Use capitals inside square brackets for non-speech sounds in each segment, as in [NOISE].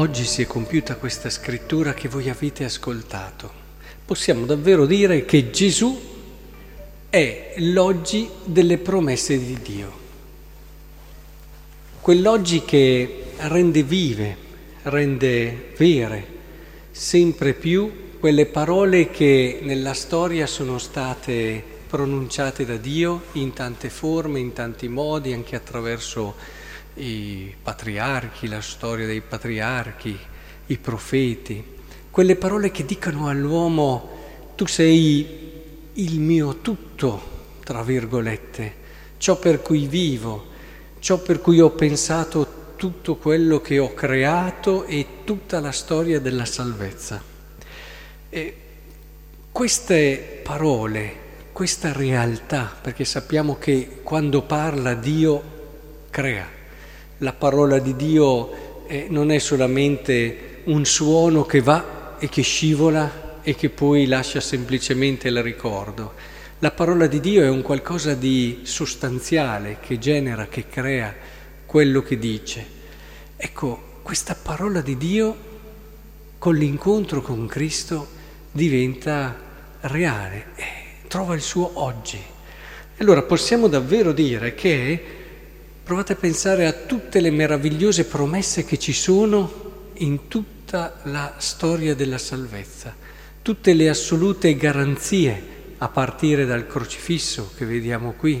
oggi si è compiuta questa scrittura che voi avete ascoltato, possiamo davvero dire che Gesù è l'oggi delle promesse di Dio. Quell'oggi che rende vive, rende vere sempre più quelle parole che nella storia sono state pronunciate da Dio in tante forme, in tanti modi, anche attraverso i patriarchi, la storia dei patriarchi, i profeti, quelle parole che dicono all'uomo tu sei il mio tutto, tra virgolette, ciò per cui vivo, ciò per cui ho pensato tutto quello che ho creato e tutta la storia della salvezza. E queste parole questa realtà, perché sappiamo che quando parla Dio crea. La parola di Dio eh, non è solamente un suono che va e che scivola e che poi lascia semplicemente il ricordo. La parola di Dio è un qualcosa di sostanziale che genera, che crea quello che dice. Ecco, questa parola di Dio con l'incontro con Cristo diventa reale trova il suo oggi. Allora possiamo davvero dire che, provate a pensare a tutte le meravigliose promesse che ci sono in tutta la storia della salvezza, tutte le assolute garanzie, a partire dal crocifisso che vediamo qui,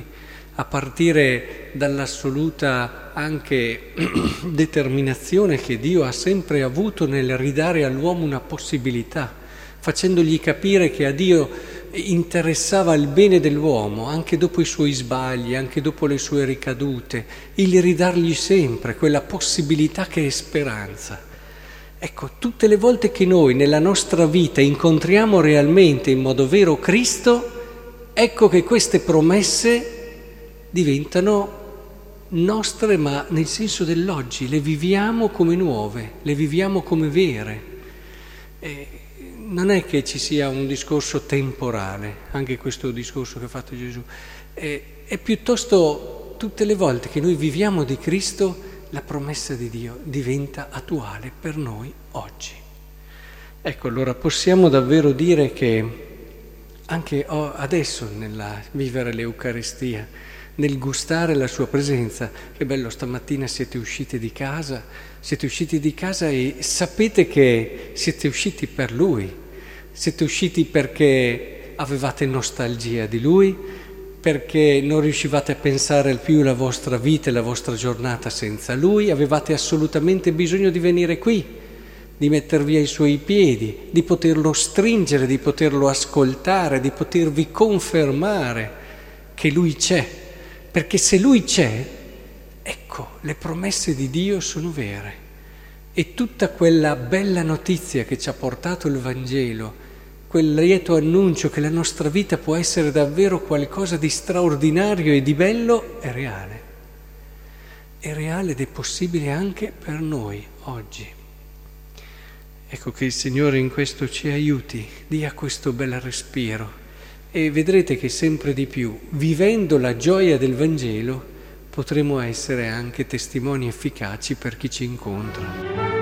a partire dall'assoluta anche [CLEARS THROAT] determinazione che Dio ha sempre avuto nel ridare all'uomo una possibilità, facendogli capire che a Dio interessava il bene dell'uomo anche dopo i suoi sbagli, anche dopo le sue ricadute, il ridargli sempre quella possibilità che è speranza. Ecco, tutte le volte che noi nella nostra vita incontriamo realmente in modo vero Cristo, ecco che queste promesse diventano nostre ma nel senso dell'oggi, le viviamo come nuove, le viviamo come vere. E non è che ci sia un discorso temporale, anche questo discorso che ha fatto Gesù, è, è piuttosto tutte le volte che noi viviamo di Cristo la promessa di Dio diventa attuale per noi oggi. Ecco, allora possiamo davvero dire che anche adesso nel vivere l'Eucaristia, nel gustare la sua presenza, che bello, stamattina siete usciti di casa, siete usciti di casa e sapete che siete usciti per Lui, siete usciti perché avevate nostalgia di Lui, perché non riuscivate a pensare più la vostra vita e la vostra giornata senza Lui, avevate assolutamente bisogno di venire qui, di mettervi ai Suoi piedi, di poterlo stringere, di poterlo ascoltare, di potervi confermare che Lui c'è, perché se Lui c'è, ecco, le promesse di Dio sono vere. E tutta quella bella notizia che ci ha portato il Vangelo, quel lieto annuncio che la nostra vita può essere davvero qualcosa di straordinario e di bello è reale. È reale ed è possibile anche per noi oggi. Ecco che il Signore in questo ci aiuti, dia questo bel respiro e vedrete che sempre di più, vivendo la gioia del Vangelo, potremo essere anche testimoni efficaci per chi ci incontra.